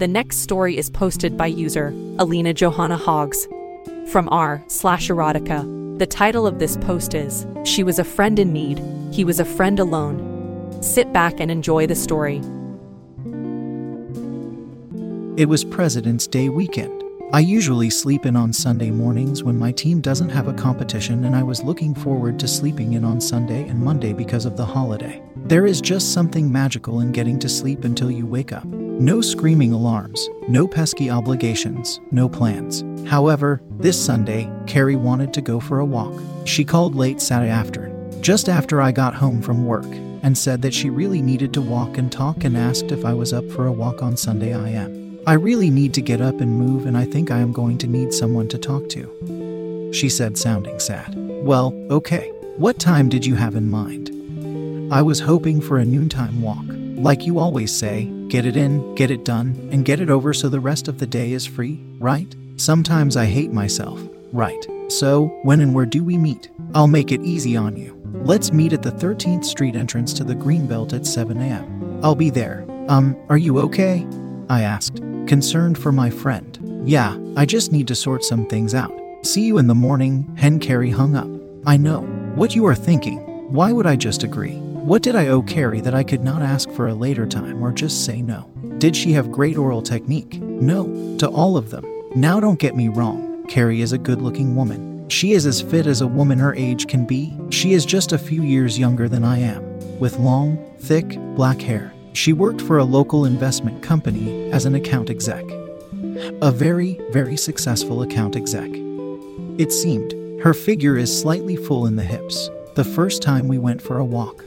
The next story is posted by user Alina Johanna Hoggs from r slash erotica. The title of this post is She Was a Friend in Need, He Was a Friend Alone. Sit back and enjoy the story. It was President's Day weekend. I usually sleep in on Sunday mornings when my team doesn't have a competition, and I was looking forward to sleeping in on Sunday and Monday because of the holiday. There is just something magical in getting to sleep until you wake up. No screaming alarms, no pesky obligations, no plans. However, this Sunday, Carrie wanted to go for a walk. She called late Saturday afternoon, just after I got home from work, and said that she really needed to walk and talk and asked if I was up for a walk on Sunday. I am. I really need to get up and move, and I think I am going to need someone to talk to. She said, sounding sad. Well, okay. What time did you have in mind? I was hoping for a noontime walk. Like you always say, get it in, get it done, and get it over so the rest of the day is free, right? Sometimes I hate myself, right? So, when and where do we meet? I'll make it easy on you. Let's meet at the 13th Street entrance to the Greenbelt at 7 a.m. I'll be there. Um, are you okay? I asked, concerned for my friend. Yeah, I just need to sort some things out. See you in the morning, Hen Carrie hung up. I know what you are thinking. Why would I just agree? What did I owe Carrie that I could not ask for a later time or just say no? Did she have great oral technique? No, to all of them. Now don't get me wrong, Carrie is a good looking woman. She is as fit as a woman her age can be. She is just a few years younger than I am, with long, thick, black hair. She worked for a local investment company as an account exec. A very, very successful account exec. It seemed her figure is slightly full in the hips. The first time we went for a walk,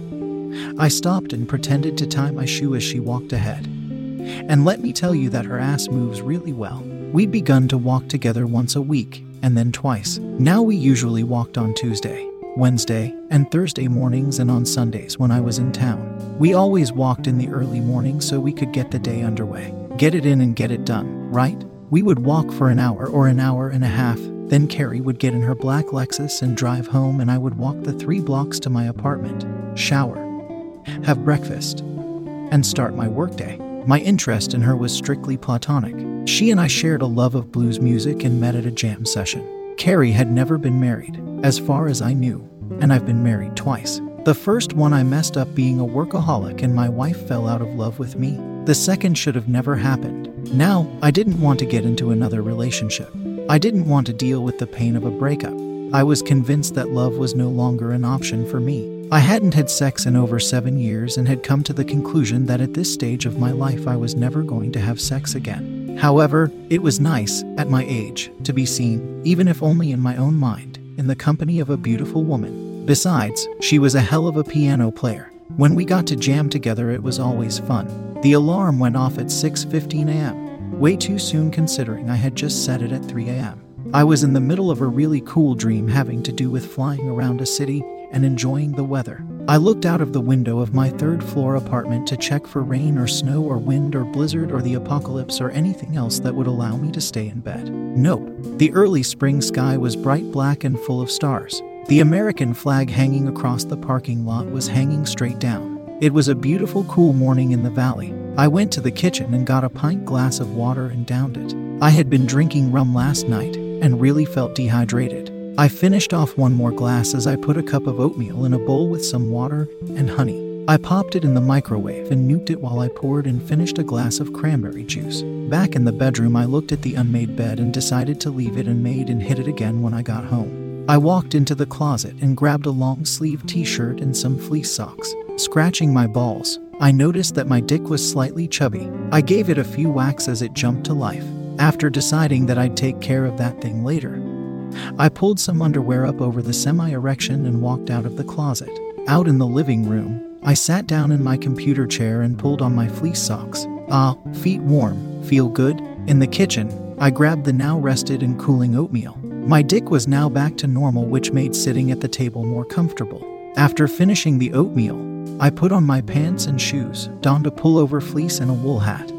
I stopped and pretended to tie my shoe as she walked ahead. And let me tell you that her ass moves really well. We'd begun to walk together once a week and then twice. Now we usually walked on Tuesday, Wednesday, and Thursday mornings and on Sundays when I was in town. We always walked in the early morning so we could get the day underway. Get it in and get it done, right? We would walk for an hour or an hour and a half. Then Carrie would get in her black Lexus and drive home, and I would walk the three blocks to my apartment, shower, have breakfast, and start my workday. My interest in her was strictly platonic. She and I shared a love of blues music and met at a jam session. Carrie had never been married, as far as I knew, and I've been married twice. The first one I messed up being a workaholic and my wife fell out of love with me. The second should have never happened. Now, I didn't want to get into another relationship. I didn't want to deal with the pain of a breakup. I was convinced that love was no longer an option for me. I hadn't had sex in over seven years and had come to the conclusion that at this stage of my life I was never going to have sex again. However, it was nice, at my age, to be seen, even if only in my own mind, in the company of a beautiful woman. Besides, she was a hell of a piano player. When we got to jam together, it was always fun. The alarm went off at 6:15 a.m. Way too soon considering I had just set it at 3 a.m. I was in the middle of a really cool dream having to do with flying around a city and enjoying the weather. I looked out of the window of my third floor apartment to check for rain or snow or wind or blizzard or the apocalypse or anything else that would allow me to stay in bed. Nope. The early spring sky was bright black and full of stars. The American flag hanging across the parking lot was hanging straight down. It was a beautiful, cool morning in the valley. I went to the kitchen and got a pint glass of water and downed it. I had been drinking rum last night and really felt dehydrated. I finished off one more glass as I put a cup of oatmeal in a bowl with some water and honey. I popped it in the microwave and nuked it while I poured and finished a glass of cranberry juice. Back in the bedroom, I looked at the unmade bed and decided to leave it and made and hit it again when I got home. I walked into the closet and grabbed a long sleeve t shirt and some fleece socks. Scratching my balls, I noticed that my dick was slightly chubby. I gave it a few whacks as it jumped to life. After deciding that I'd take care of that thing later, I pulled some underwear up over the semi erection and walked out of the closet. Out in the living room, I sat down in my computer chair and pulled on my fleece socks. Ah, feet warm, feel good. In the kitchen, I grabbed the now rested and cooling oatmeal. My dick was now back to normal, which made sitting at the table more comfortable. After finishing the oatmeal, I put on my pants and shoes, donned a pullover fleece and a wool hat,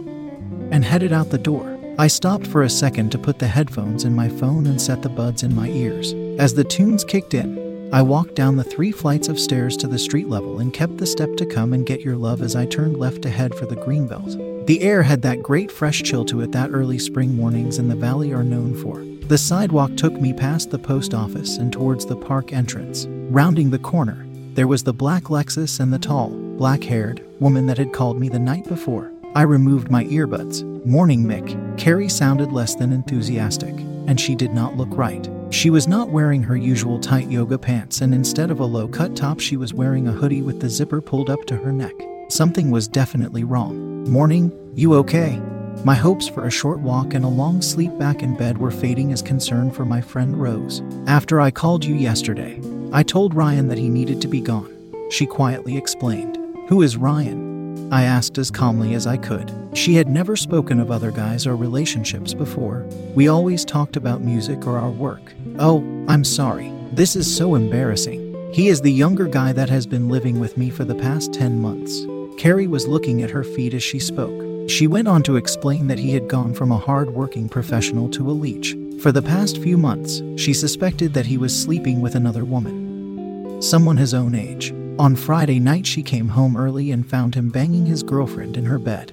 and headed out the door. I stopped for a second to put the headphones in my phone and set the buds in my ears. As the tunes kicked in, I walked down the three flights of stairs to the street level and kept the step to come and get your love as I turned left to head for the greenbelt. The air had that great fresh chill to it that early spring mornings in the valley are known for. The sidewalk took me past the post office and towards the park entrance. Rounding the corner, there was the black Lexus and the tall, black haired woman that had called me the night before. I removed my earbuds. Morning, Mick. Carrie sounded less than enthusiastic, and she did not look right. She was not wearing her usual tight yoga pants, and instead of a low cut top, she was wearing a hoodie with the zipper pulled up to her neck. Something was definitely wrong. Morning, you okay? My hopes for a short walk and a long sleep back in bed were fading as concern for my friend rose. After I called you yesterday, I told Ryan that he needed to be gone. She quietly explained. Who is Ryan? I asked as calmly as I could. She had never spoken of other guys or relationships before. We always talked about music or our work. Oh, I'm sorry. This is so embarrassing. He is the younger guy that has been living with me for the past 10 months. Carrie was looking at her feet as she spoke. She went on to explain that he had gone from a hard working professional to a leech. For the past few months, she suspected that he was sleeping with another woman, someone his own age. On Friday night, she came home early and found him banging his girlfriend in her bed.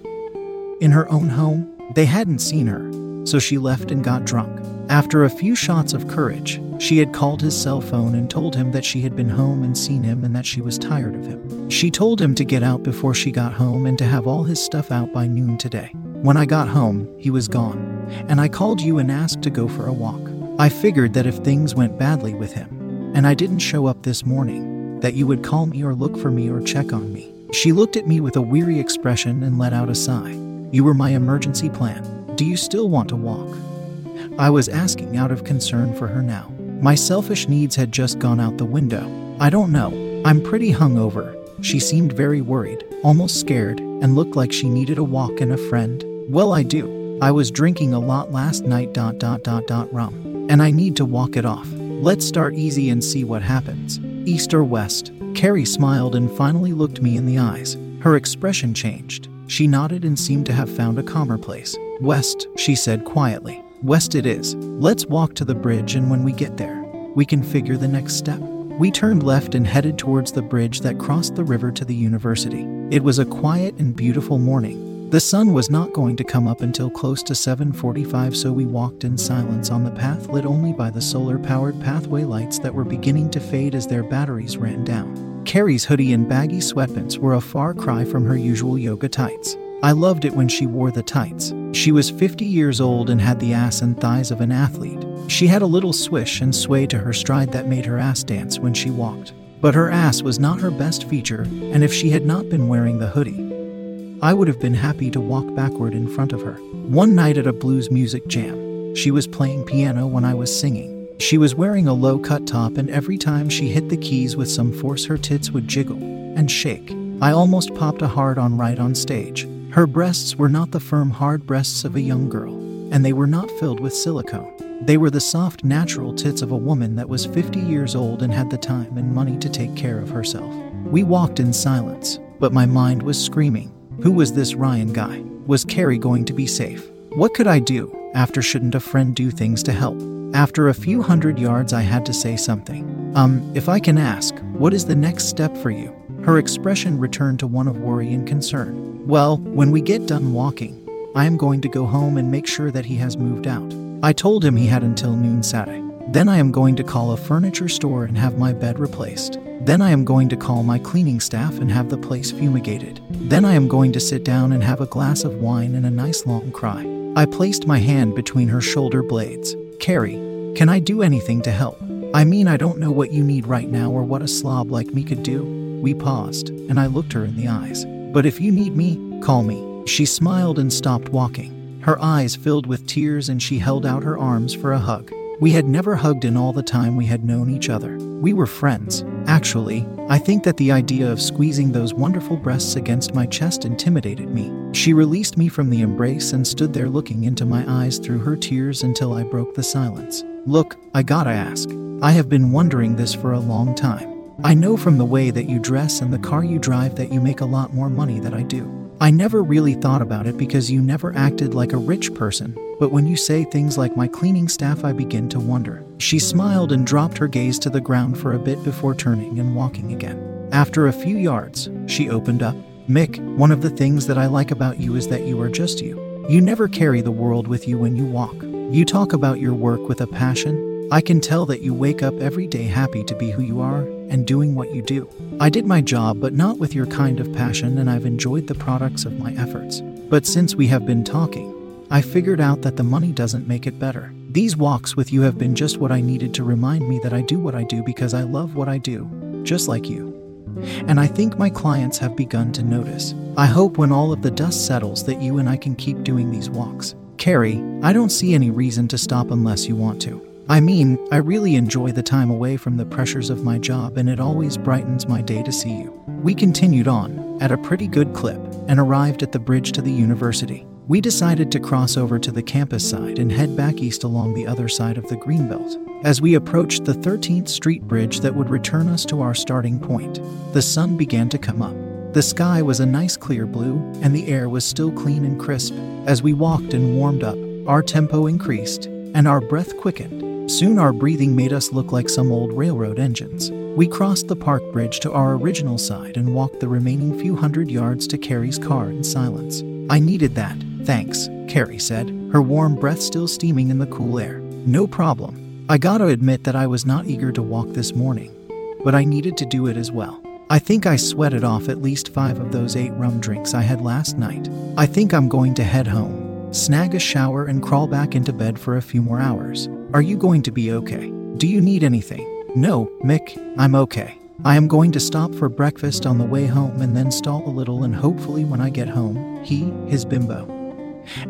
In her own home, they hadn't seen her, so she left and got drunk. After a few shots of courage, she had called his cell phone and told him that she had been home and seen him and that she was tired of him. She told him to get out before she got home and to have all his stuff out by noon today. When I got home, he was gone, and I called you and asked to go for a walk. I figured that if things went badly with him, and I didn't show up this morning, that you would call me or look for me or check on me. She looked at me with a weary expression and let out a sigh. You were my emergency plan. Do you still want to walk? I was asking out of concern for her now. My selfish needs had just gone out the window. I don't know. I'm pretty hungover. She seemed very worried, almost scared, and looked like she needed a walk and a friend. Well, I do. I was drinking a lot last night. Dot dot dot dot rum, and I need to walk it off. Let's start easy and see what happens. East or west? Carrie smiled and finally looked me in the eyes. Her expression changed. She nodded and seemed to have found a calmer place. West, she said quietly. West it is. Let's walk to the bridge, and when we get there, we can figure the next step. We turned left and headed towards the bridge that crossed the river to the university. It was a quiet and beautiful morning. The sun was not going to come up until close to 7:45, so we walked in silence on the path lit only by the solar-powered pathway lights that were beginning to fade as their batteries ran down. Carrie's hoodie and baggy sweatpants were a far cry from her usual yoga tights. I loved it when she wore the tights. She was 50 years old and had the ass and thighs of an athlete. She had a little swish and sway to her stride that made her ass dance when she walked. But her ass was not her best feature, and if she had not been wearing the hoodie, I would have been happy to walk backward in front of her. One night at a blues music jam, she was playing piano when I was singing. She was wearing a low cut top, and every time she hit the keys with some force, her tits would jiggle and shake. I almost popped a hard on right on stage. Her breasts were not the firm, hard breasts of a young girl, and they were not filled with silicone. They were the soft, natural tits of a woman that was 50 years old and had the time and money to take care of herself. We walked in silence, but my mind was screaming. Who was this Ryan guy? Was Carrie going to be safe? What could I do? After shouldn't a friend do things to help? After a few hundred yards, I had to say something. Um, if I can ask, what is the next step for you? Her expression returned to one of worry and concern. Well, when we get done walking, I am going to go home and make sure that he has moved out. I told him he had until noon Saturday. Then I am going to call a furniture store and have my bed replaced. Then I am going to call my cleaning staff and have the place fumigated. Then I am going to sit down and have a glass of wine and a nice long cry. I placed my hand between her shoulder blades. Carrie, Can I do anything to help? I mean, I don't know what you need right now or what a slob like me could do. We paused, and I looked her in the eyes. But if you need me, call me. She smiled and stopped walking. Her eyes filled with tears, and she held out her arms for a hug. We had never hugged in all the time we had known each other. We were friends. Actually, I think that the idea of squeezing those wonderful breasts against my chest intimidated me. She released me from the embrace and stood there looking into my eyes through her tears until I broke the silence. Look, I gotta ask. I have been wondering this for a long time. I know from the way that you dress and the car you drive that you make a lot more money than I do. I never really thought about it because you never acted like a rich person, but when you say things like my cleaning staff, I begin to wonder. She smiled and dropped her gaze to the ground for a bit before turning and walking again. After a few yards, she opened up. Mick, one of the things that I like about you is that you are just you. You never carry the world with you when you walk. You talk about your work with a passion, I can tell that you wake up every day happy to be who you are and doing what you do. I did my job, but not with your kind of passion, and I've enjoyed the products of my efforts. But since we have been talking, I figured out that the money doesn't make it better. These walks with you have been just what I needed to remind me that I do what I do because I love what I do, just like you. And I think my clients have begun to notice. I hope when all of the dust settles that you and I can keep doing these walks. Carrie, I don't see any reason to stop unless you want to. I mean, I really enjoy the time away from the pressures of my job, and it always brightens my day to see you. We continued on, at a pretty good clip, and arrived at the bridge to the university. We decided to cross over to the campus side and head back east along the other side of the Greenbelt. As we approached the 13th Street Bridge that would return us to our starting point, the sun began to come up. The sky was a nice clear blue, and the air was still clean and crisp. As we walked and warmed up, our tempo increased, and our breath quickened. Soon our breathing made us look like some old railroad engines. We crossed the park bridge to our original side and walked the remaining few hundred yards to Carrie's car in silence. I needed that, thanks, Carrie said, her warm breath still steaming in the cool air. No problem. I gotta admit that I was not eager to walk this morning, but I needed to do it as well. I think I sweated off at least five of those eight rum drinks I had last night. I think I'm going to head home, snag a shower, and crawl back into bed for a few more hours. Are you going to be okay? Do you need anything? No, Mick, I'm okay. I am going to stop for breakfast on the way home and then stall a little, and hopefully, when I get home, he, his bimbo,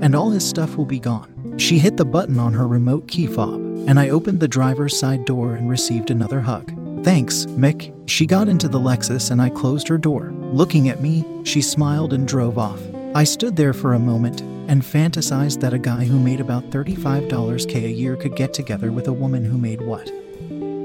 and all his stuff will be gone. She hit the button on her remote key fob, and I opened the driver's side door and received another hug. Thanks, Mick. She got into the Lexus and I closed her door. Looking at me, she smiled and drove off. I stood there for a moment and fantasized that a guy who made about $35k a year could get together with a woman who made what?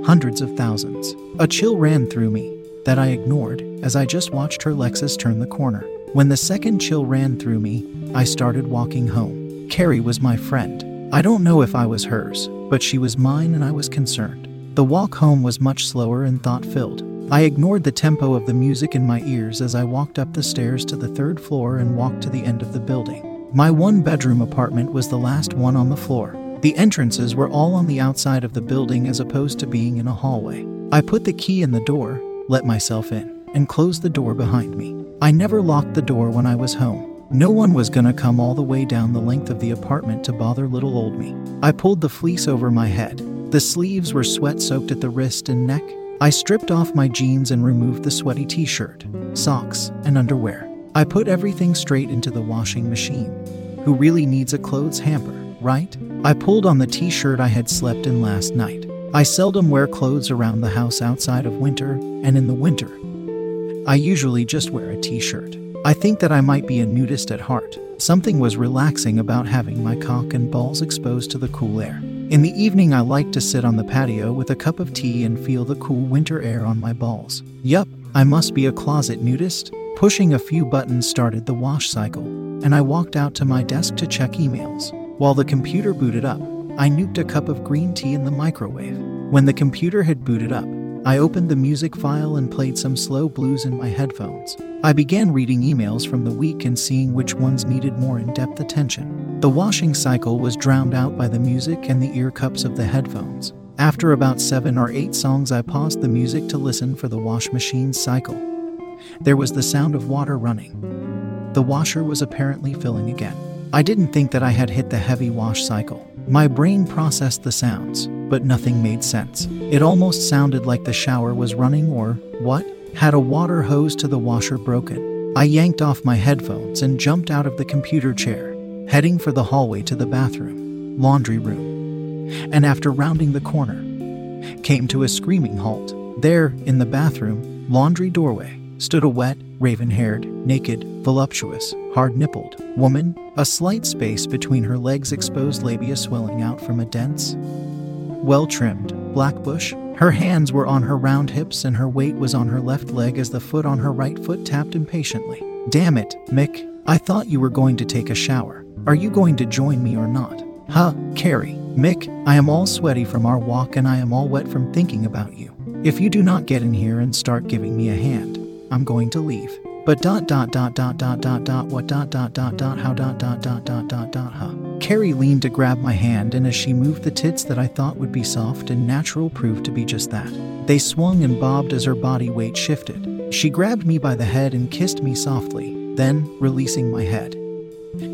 Hundreds of thousands. A chill ran through me that I ignored as I just watched her Lexus turn the corner. When the second chill ran through me, I started walking home. Carrie was my friend. I don't know if I was hers, but she was mine and I was concerned. The walk home was much slower and thought filled. I ignored the tempo of the music in my ears as I walked up the stairs to the third floor and walked to the end of the building. My one bedroom apartment was the last one on the floor. The entrances were all on the outside of the building as opposed to being in a hallway. I put the key in the door, let myself in, and closed the door behind me. I never locked the door when I was home. No one was gonna come all the way down the length of the apartment to bother little old me. I pulled the fleece over my head. The sleeves were sweat soaked at the wrist and neck. I stripped off my jeans and removed the sweaty t shirt, socks, and underwear. I put everything straight into the washing machine. Who really needs a clothes hamper, right? I pulled on the t shirt I had slept in last night. I seldom wear clothes around the house outside of winter, and in the winter, I usually just wear a t shirt. I think that I might be a nudist at heart. Something was relaxing about having my cock and balls exposed to the cool air. In the evening, I like to sit on the patio with a cup of tea and feel the cool winter air on my balls. Yup, I must be a closet nudist. Pushing a few buttons started the wash cycle, and I walked out to my desk to check emails. While the computer booted up, I nuked a cup of green tea in the microwave. When the computer had booted up, I opened the music file and played some slow blues in my headphones. I began reading emails from the week and seeing which ones needed more in depth attention. The washing cycle was drowned out by the music and the ear cups of the headphones. After about seven or eight songs, I paused the music to listen for the wash machine's cycle. There was the sound of water running. The washer was apparently filling again. I didn't think that I had hit the heavy wash cycle. My brain processed the sounds, but nothing made sense. It almost sounded like the shower was running or, what? Had a water hose to the washer broken? I yanked off my headphones and jumped out of the computer chair, heading for the hallway to the bathroom, laundry room. And after rounding the corner, came to a screaming halt. There, in the bathroom, laundry doorway, stood a wet, raven haired, naked, voluptuous, hard nippled woman, a slight space between her legs exposed labia swelling out from a dense, well trimmed, black bush. Her hands were on her round hips and her weight was on her left leg as the foot on her right foot tapped impatiently. Damn it, Mick, I thought you were going to take a shower. Are you going to join me or not? Huh, Carrie. Mick, I am all sweaty from our walk and I am all wet from thinking about you. If you do not get in here and start giving me a hand, I'm going to leave. But dot dot dot dot dot dot dot what dot dot dot dot how dot dot dot dot dot dot huh. Carrie leaned to grab my hand, and as she moved the tits that I thought would be soft and natural proved to be just that. They swung and bobbed as her body weight shifted. She grabbed me by the head and kissed me softly, then, releasing my head.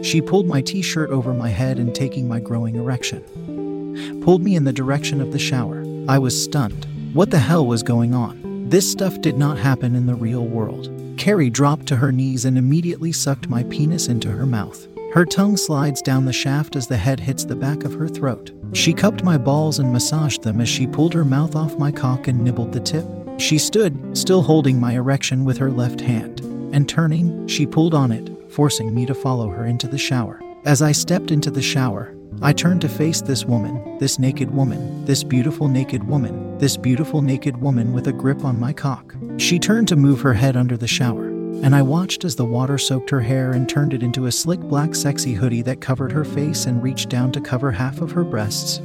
She pulled my t shirt over my head and, taking my growing erection, pulled me in the direction of the shower. I was stunned. What the hell was going on? This stuff did not happen in the real world. Carrie dropped to her knees and immediately sucked my penis into her mouth. Her tongue slides down the shaft as the head hits the back of her throat. She cupped my balls and massaged them as she pulled her mouth off my cock and nibbled the tip. She stood, still holding my erection with her left hand, and turning, she pulled on it, forcing me to follow her into the shower. As I stepped into the shower, I turned to face this woman, this naked woman, this beautiful naked woman, this beautiful naked woman with a grip on my cock. She turned to move her head under the shower, and I watched as the water soaked her hair and turned it into a slick black sexy hoodie that covered her face and reached down to cover half of her breasts.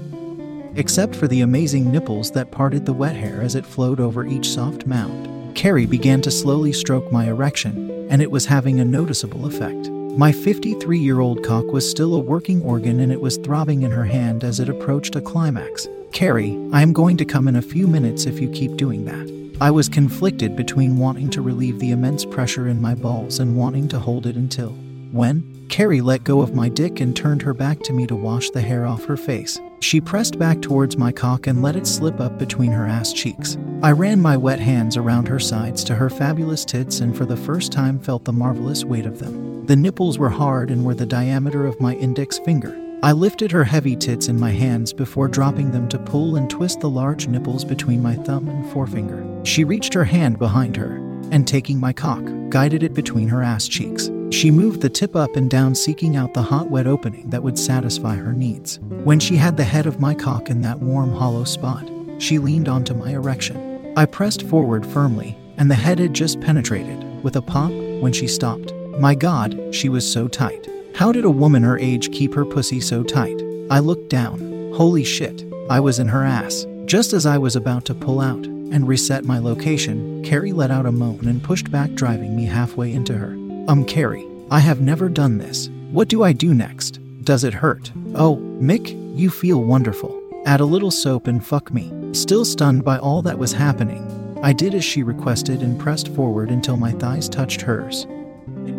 Except for the amazing nipples that parted the wet hair as it flowed over each soft mound. Carrie began to slowly stroke my erection, and it was having a noticeable effect. My 53 year old cock was still a working organ and it was throbbing in her hand as it approached a climax. Carrie, I am going to come in a few minutes if you keep doing that. I was conflicted between wanting to relieve the immense pressure in my balls and wanting to hold it until. When? Carrie let go of my dick and turned her back to me to wash the hair off her face. She pressed back towards my cock and let it slip up between her ass cheeks. I ran my wet hands around her sides to her fabulous tits and for the first time felt the marvelous weight of them. The nipples were hard and were the diameter of my index finger. I lifted her heavy tits in my hands before dropping them to pull and twist the large nipples between my thumb and forefinger. She reached her hand behind her and, taking my cock, guided it between her ass cheeks. She moved the tip up and down, seeking out the hot, wet opening that would satisfy her needs. When she had the head of my cock in that warm, hollow spot, she leaned onto my erection. I pressed forward firmly, and the head had just penetrated, with a pop, when she stopped. My God, she was so tight. How did a woman her age keep her pussy so tight? I looked down. Holy shit, I was in her ass. Just as I was about to pull out and reset my location, Carrie let out a moan and pushed back, driving me halfway into her. Um, Carrie, I have never done this. What do I do next? Does it hurt? Oh, Mick, you feel wonderful. Add a little soap and fuck me. Still stunned by all that was happening, I did as she requested and pressed forward until my thighs touched hers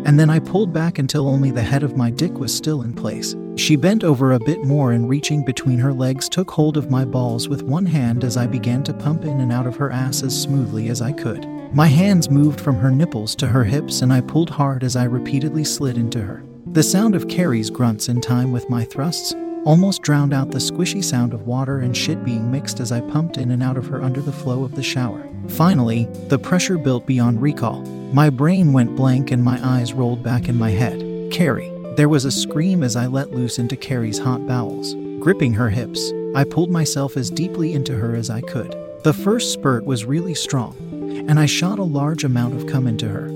and then I pulled back until only the head of my dick was still in place. She bent over a bit more and, reaching between her legs, took hold of my balls with one hand as I began to pump in and out of her ass as smoothly as I could. My hands moved from her nipples to her hips, and I pulled hard as I repeatedly slid into her. The sound of Carrie's grunts in time with my thrusts almost drowned out the squishy sound of water and shit being mixed as I pumped in and out of her under the flow of the shower. Finally, the pressure built beyond recall. My brain went blank and my eyes rolled back in my head. Carrie. There was a scream as I let loose into Carrie's hot bowels. Gripping her hips, I pulled myself as deeply into her as I could. The first spurt was really strong, and I shot a large amount of cum into her.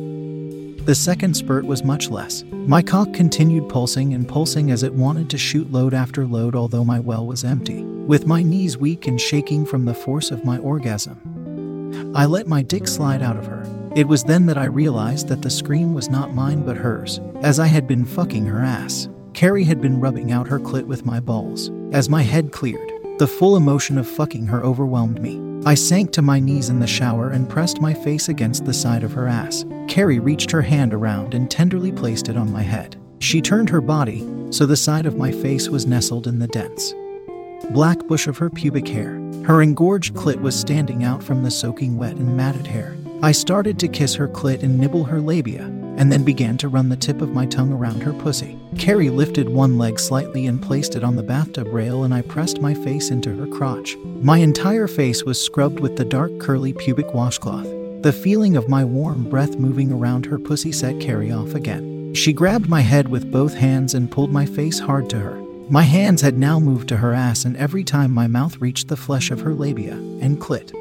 The second spurt was much less. My cock continued pulsing and pulsing as it wanted to shoot load after load, although my well was empty. With my knees weak and shaking from the force of my orgasm, I let my dick slide out of her. It was then that I realized that the scream was not mine but hers, as I had been fucking her ass. Carrie had been rubbing out her clit with my balls. As my head cleared, the full emotion of fucking her overwhelmed me. I sank to my knees in the shower and pressed my face against the side of her ass. Carrie reached her hand around and tenderly placed it on my head. She turned her body, so the side of my face was nestled in the dense, black bush of her pubic hair. Her engorged clit was standing out from the soaking wet and matted hair. I started to kiss her clit and nibble her labia, and then began to run the tip of my tongue around her pussy. Carrie lifted one leg slightly and placed it on the bathtub rail, and I pressed my face into her crotch. My entire face was scrubbed with the dark, curly pubic washcloth. The feeling of my warm breath moving around her pussy set Carrie off again. She grabbed my head with both hands and pulled my face hard to her. My hands had now moved to her ass, and every time my mouth reached the flesh of her labia and clit,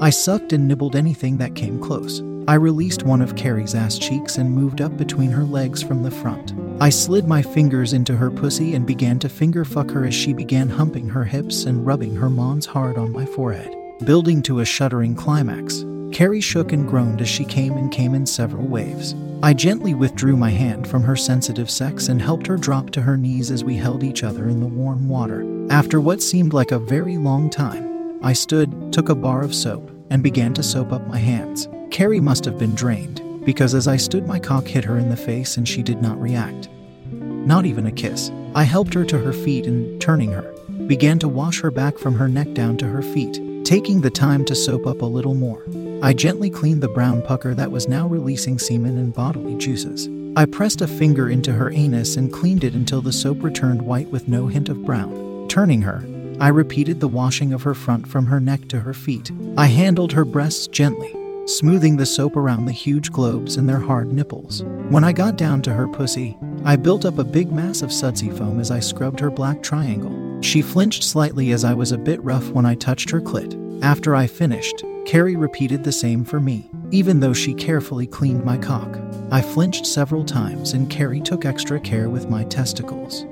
I sucked and nibbled anything that came close. I released one of Carrie's ass cheeks and moved up between her legs from the front. I slid my fingers into her pussy and began to finger fuck her as she began humping her hips and rubbing her mons hard on my forehead, building to a shuddering climax. Carrie shook and groaned as she came and came in several waves. I gently withdrew my hand from her sensitive sex and helped her drop to her knees as we held each other in the warm water. After what seemed like a very long time, I stood, took a bar of soap, and began to soap up my hands. Carrie must have been drained, because as I stood, my cock hit her in the face and she did not react. Not even a kiss. I helped her to her feet and, turning her, began to wash her back from her neck down to her feet, taking the time to soap up a little more. I gently cleaned the brown pucker that was now releasing semen and bodily juices. I pressed a finger into her anus and cleaned it until the soap returned white with no hint of brown. Turning her, I repeated the washing of her front from her neck to her feet. I handled her breasts gently, smoothing the soap around the huge globes and their hard nipples. When I got down to her pussy, I built up a big mass of sudsy foam as I scrubbed her black triangle. She flinched slightly as I was a bit rough when I touched her clit. After I finished, Carrie repeated the same for me, even though she carefully cleaned my cock. I flinched several times, and Carrie took extra care with my testicles,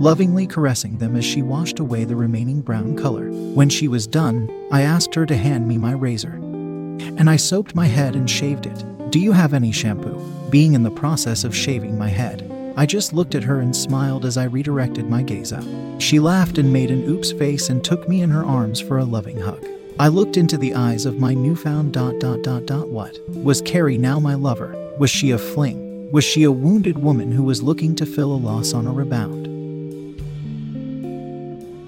lovingly caressing them as she washed away the remaining brown color. When she was done, I asked her to hand me my razor, and I soaped my head and shaved it. Do you have any shampoo? Being in the process of shaving my head, I just looked at her and smiled as I redirected my gaze out. She laughed and made an oops face and took me in her arms for a loving hug. I looked into the eyes of my newfound dot dot dot dot what? Was Carrie now my lover? Was she a fling? Was she a wounded woman who was looking to fill a loss on a rebound?